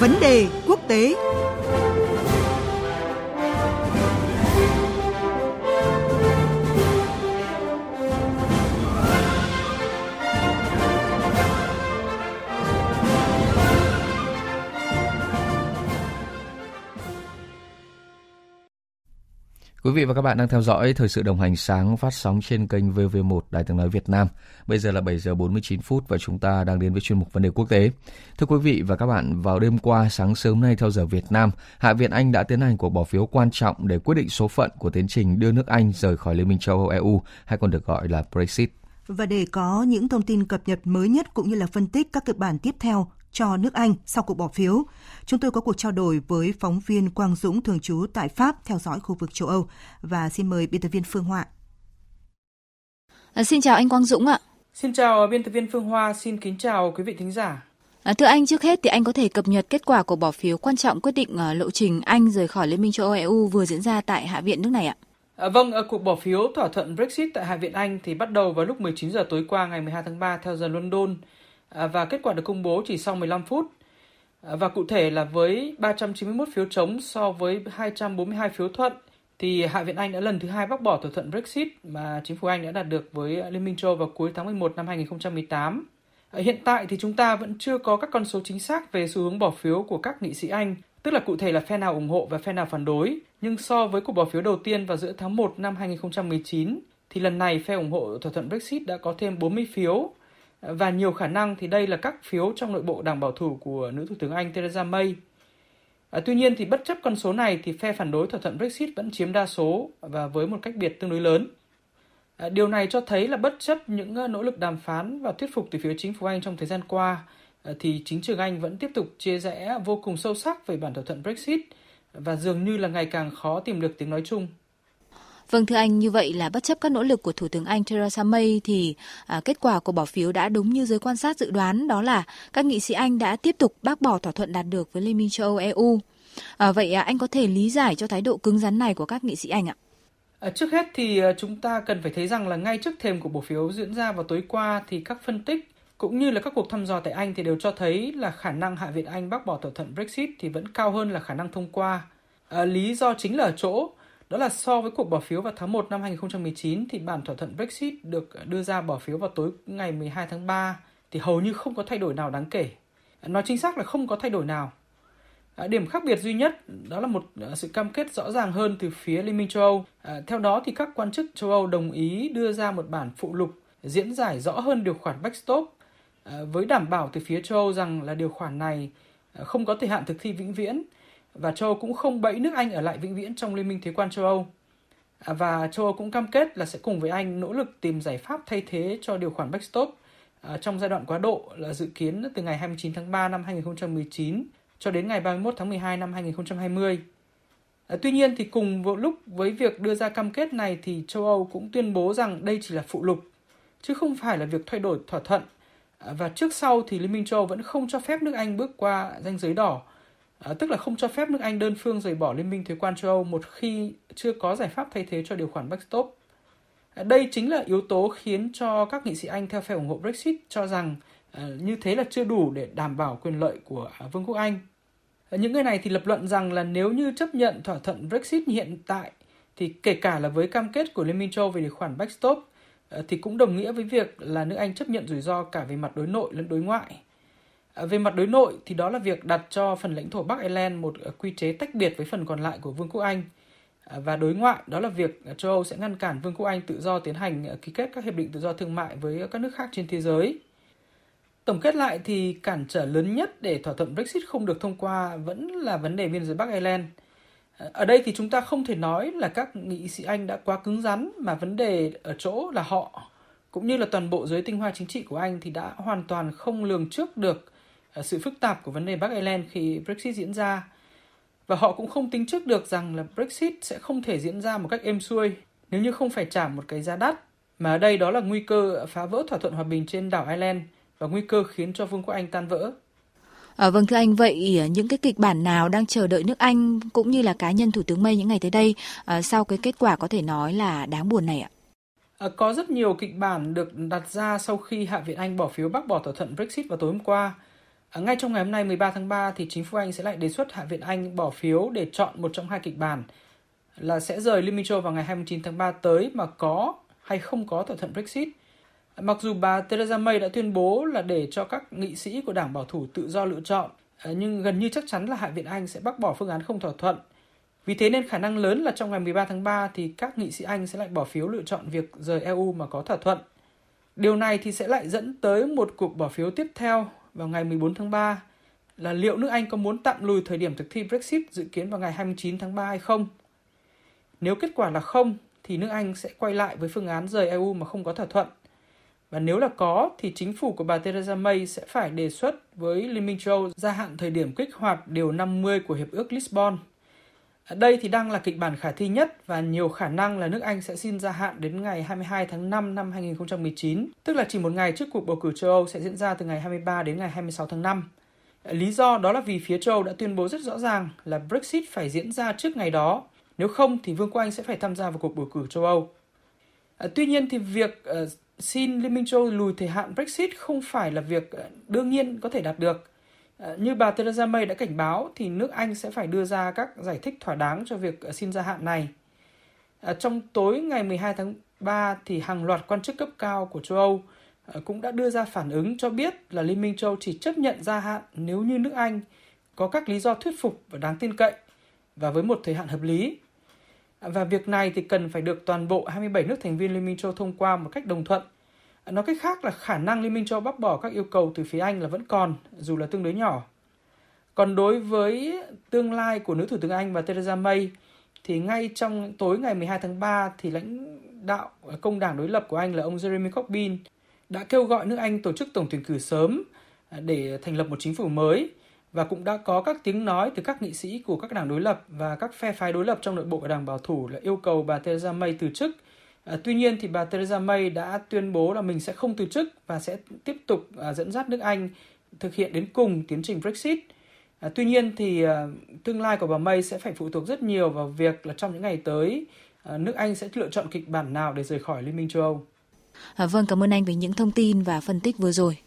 Vấn đề quốc tế. Quý vị và các bạn đang theo dõi thời sự đồng hành sáng phát sóng trên kênh VV1 Đài tiếng nói Việt Nam. Bây giờ là 7 giờ 49 phút và chúng ta đang đến với chuyên mục vấn đề quốc tế. Thưa quý vị và các bạn, vào đêm qua sáng sớm nay theo giờ Việt Nam, Hạ viện Anh đã tiến hành cuộc bỏ phiếu quan trọng để quyết định số phận của tiến trình đưa nước Anh rời khỏi Liên minh châu Âu EU hay còn được gọi là Brexit. Và để có những thông tin cập nhật mới nhất cũng như là phân tích các kịch bản tiếp theo cho nước Anh sau cuộc bỏ phiếu. Chúng tôi có cuộc trao đổi với phóng viên Quang Dũng thường trú tại Pháp theo dõi khu vực châu Âu và xin mời biên tập viên Phương Hoa. À, xin chào anh Quang Dũng ạ. Xin chào biên tập viên Phương Hoa, xin kính chào quý vị thính giả. À, thưa anh, trước hết thì anh có thể cập nhật kết quả của bỏ phiếu quan trọng quyết định uh, lộ trình Anh rời khỏi Liên minh châu Âu EU vừa diễn ra tại Hạ viện nước này ạ. À, vâng, ở cuộc bỏ phiếu thỏa thuận Brexit tại Hạ viện Anh thì bắt đầu vào lúc 19 giờ tối qua ngày 12 tháng 3 theo giờ London À, À, và kết quả được công bố chỉ sau 15 phút. À, và cụ thể là với 391 phiếu chống so với 242 phiếu thuận thì Hạ viện Anh đã lần thứ hai bác bỏ thỏa thuận Brexit mà chính phủ Anh đã đạt được với Liên minh châu vào cuối tháng 11 năm 2018. À, hiện tại thì chúng ta vẫn chưa có các con số chính xác về xu hướng bỏ phiếu của các nghị sĩ Anh, tức là cụ thể là phe nào ủng hộ và phe nào phản đối. Nhưng so với cuộc bỏ phiếu đầu tiên vào giữa tháng 1 năm 2019, thì lần này phe ủng hộ thỏa thuận Brexit đã có thêm 40 phiếu, và nhiều khả năng thì đây là các phiếu trong nội bộ đảng bảo thủ của nữ thủ tướng Anh Theresa May. À, tuy nhiên thì bất chấp con số này thì phe phản đối thỏa thuận Brexit vẫn chiếm đa số và với một cách biệt tương đối lớn. À, điều này cho thấy là bất chấp những ờ, nỗ lực đàm phán và thuyết phục từ phía chính phủ Anh trong thời gian qua à, thì chính trường Anh vẫn tiếp tục chia rẽ vô cùng sâu sắc về bản thỏa thuận Brexit và dường như là ngày càng khó tìm được tiếng nói chung. Vâng thưa anh, như vậy là bất chấp các nỗ lực của Thủ tướng Anh Theresa May thì à, kết quả của bỏ phiếu đã đúng như giới quan sát dự đoán, đó là các nghị sĩ Anh đã tiếp tục bác bỏ thỏa thuận đạt được với Liên minh châu Âu EU. À, vậy à, anh có thể lý giải cho thái độ cứng rắn này của các nghị sĩ Anh ạ? À, trước hết thì à, chúng ta cần phải thấy rằng là ngay trước thềm của bỏ phiếu diễn ra vào tối qua thì các phân tích cũng như là các cuộc thăm dò tại Anh thì đều cho thấy là khả năng Hạ viện Anh bác bỏ thỏa thuận Brexit thì vẫn cao hơn là khả năng thông qua. À, lý do chính là ở chỗ đó là so với cuộc bỏ phiếu vào tháng 1 năm 2019 thì bản thỏa thuận Brexit được đưa ra bỏ phiếu vào tối ngày 12 tháng 3 thì hầu như không có thay đổi nào đáng kể. Nói chính xác là không có thay đổi nào. À, điểm khác biệt duy nhất, đó là một à, sự cam kết rõ ràng hơn từ phía Liên minh châu Âu. À, theo đó thì các quan chức châu Âu đồng ý đưa ra một bản phụ lục diễn giải rõ hơn điều khoản backstop với đảm bảo từ phía châu Âu rằng là điều khoản này không có thời hạn thực thi vĩnh viễn và châu Âu cũng không bẫy nước Anh ở lại vĩnh viễn trong Liên minh Thuế quan châu Âu. À, và châu Âu cũng cam kết là sẽ cùng với Anh nỗ lực tìm giải pháp thay thế cho điều khoản backstop à, trong giai đoạn quá độ là dự kiến từ ngày 29 tháng 3 năm 2019 cho đến ngày 31 tháng 12 năm 2020. À, tuy nhiên thì cùng một lúc với việc đưa ra cam kết này thì châu Âu cũng tuyên bố rằng đây chỉ là phụ lục, chứ không phải là việc thay đổi thỏa thuận. và trước sau thì Liên minh châu Âu vẫn không cho phép nước Anh bước qua ranh giới đỏ À, tức là không cho phép nước Anh đơn phương rời bỏ Liên minh thuế quan châu Âu một khi chưa có giải pháp thay thế cho điều khoản backstop. À, đây chính là yếu tố khiến cho các nghị sĩ Anh theo phe ủng hộ Brexit cho rằng à, như thế là chưa đủ để đảm bảo quyền lợi của à, Vương quốc Anh. À, những người này thì lập luận rằng là nếu như chấp nhận thỏa thuận Brexit hiện tại thì kể cả là với cam kết của Liên minh châu Âu về điều khoản backstop à, thì cũng đồng nghĩa với việc là nước Anh chấp nhận rủi ro cả về mặt đối nội lẫn đối ngoại À, về mặt đối nội thì đó là việc đặt cho phần lãnh thổ Bắc Ireland một à, quy chế tách biệt với phần còn lại của Vương quốc Anh. À, và đối ngoại, đó là việc châu Âu sẽ ngăn cản Vương quốc Anh tự do tiến hành ký kết các hiệp định tự do thương mại với các nước khác trên thế giới. Tổng kết lại thì cản trở lớn nhất để thỏa thuận Brexit không được thông qua vẫn là vấn đề biên giới Bắc Ireland. Ở đây thì chúng ta không thể nói là các nghị sĩ Anh đã quá cứng rắn, mà vấn đề ở chỗ là họ, cũng như là toàn bộ giới tinh hoa chính trị của Anh thì đã hoàn toàn không lường trước được sự phức tạp của vấn đề Bắc Ireland khi Brexit diễn ra. Và họ cũng không tính trước được rằng là Brexit sẽ không thể diễn ra một cách êm xuôi nếu như không phải trả một cái giá đắt. Mà ở đây đó là nguy cơ phá vỡ thỏa thuận hòa bình trên đảo Ireland và nguy cơ khiến cho Vương quốc Anh tan vỡ. À, vâng thưa anh, vậy ờ, những cái kịch bản nào đang chờ đợi nước Anh cũng như là cá nhân Thủ tướng May những ngày tới đây à, sau cái kết quả có thể nói là đáng buồn này ạ? À, có rất nhiều kịch bản được đặt ra sau khi Hạ viện Anh bỏ phiếu bác bỏ thỏa thuận Brexit vào tối hôm qua. À, ngay trong ngày hôm nay 13 tháng 3 thì chính phủ Anh sẽ lại đề xuất Hạ viện Anh bỏ phiếu để chọn một trong hai kịch bản là sẽ rời Liên minh châu vào ngày 29 tháng 3 tới mà có hay không có thỏa thuận Brexit. À, mặc dù bà Theresa May đã tuyên bố là để cho các nghị sĩ của đảng bảo thủ tự do lựa chọn, à, nhưng gần như chắc chắn là Hạ viện Anh sẽ bác bỏ phương án không thỏa thuận. Vì thế nên khả năng lớn là trong ngày 13 tháng 3 thì các nghị sĩ Anh sẽ lại bỏ phiếu lựa chọn việc rời EU mà có thỏa thuận. Điều này thì sẽ lại dẫn tới một cuộc bỏ phiếu tiếp theo vào ngày 14 tháng 3 là liệu nước Anh có muốn tạm lùi thời điểm thực thi Brexit dự kiến vào ngày 29 tháng 3 hay không. Nếu kết quả là không, thì nước Anh sẽ quay lại với phương án rời EU mà không có thỏa thuận. Và nếu là có, thì chính phủ của bà Theresa May sẽ phải đề xuất với Liên minh châu gia hạn thời điểm kích hoạt điều 50 của Hiệp ước Lisbon. Đây thì đang là kịch bản khả thi nhất và nhiều khả năng là nước Anh sẽ xin gia hạn đến ngày 22 tháng 5 năm 2019, tức là chỉ một ngày trước cuộc bầu cử châu Âu sẽ diễn ra từ ngày 23 đến ngày 26 tháng 5. Lý do đó là vì phía châu Âu đã tuyên bố rất rõ ràng là Brexit phải diễn ra trước ngày đó, nếu không thì Vương quốc Anh sẽ phải tham gia vào cuộc bầu cử châu Âu. Ờ, tuy nhiên thì việc ờ, xin Liên minh châu Âu lùi thời hạn Brexit không phải là việc ờ, đương nhiên có thể đạt được. Ờ, như bà Theresa May đã cảnh báo thì nước Anh sẽ phải đưa ra các giải thích thỏa đáng cho việc ờ, xin gia hạn này. Ờ, trong tối ngày 12 tháng 3 thì hàng loạt quan chức cấp cao của châu Âu cũng đã đưa ra phản ứng cho biết là Liên minh châu chỉ chấp nhận gia hạn nếu như nước Anh có các lý do thuyết phục và đáng tin cậy và với một thời hạn hợp lý. Và việc này thì cần phải được toàn bộ 27 nước thành viên Liên minh châu thông qua một cách đồng thuận. Nói cách khác là khả năng Liên minh châu bác bỏ các yêu cầu từ phía Anh là vẫn còn, dù là tương đối nhỏ. Còn đối với tương lai của nữ thủ tướng Anh và Theresa May, thì ngay trong tối ngày 12 tháng 3 thì lãnh đạo công đảng đối lập của Anh là ông Jeremy Corbyn đã kêu gọi nước Anh tổ chức tổng tuyển cử sớm à, để thành lập một chính phủ mới và cũng đã có các tiếng nói từ các nghị sĩ của các đảng đối lập và các phe phái đối lập trong nội bộ của đảng bảo thủ là yêu cầu bà Theresa May từ chức. À, tuy nhiên thì bà Theresa May đã tuyên bố là mình sẽ không từ chức và sẽ tiếp tục à, dẫn dắt nước Anh thực hiện đến cùng tiến trình Brexit. À, tuy nhiên thì à, tương lai của bà May sẽ phải phụ thuộc rất nhiều vào việc là trong những ngày tới à, nước Anh sẽ lựa chọn kịch bản nào để rời khỏi Liên minh châu Âu. À, vâng, cảm ơn anh về những thông tin và phân tích vừa rồi.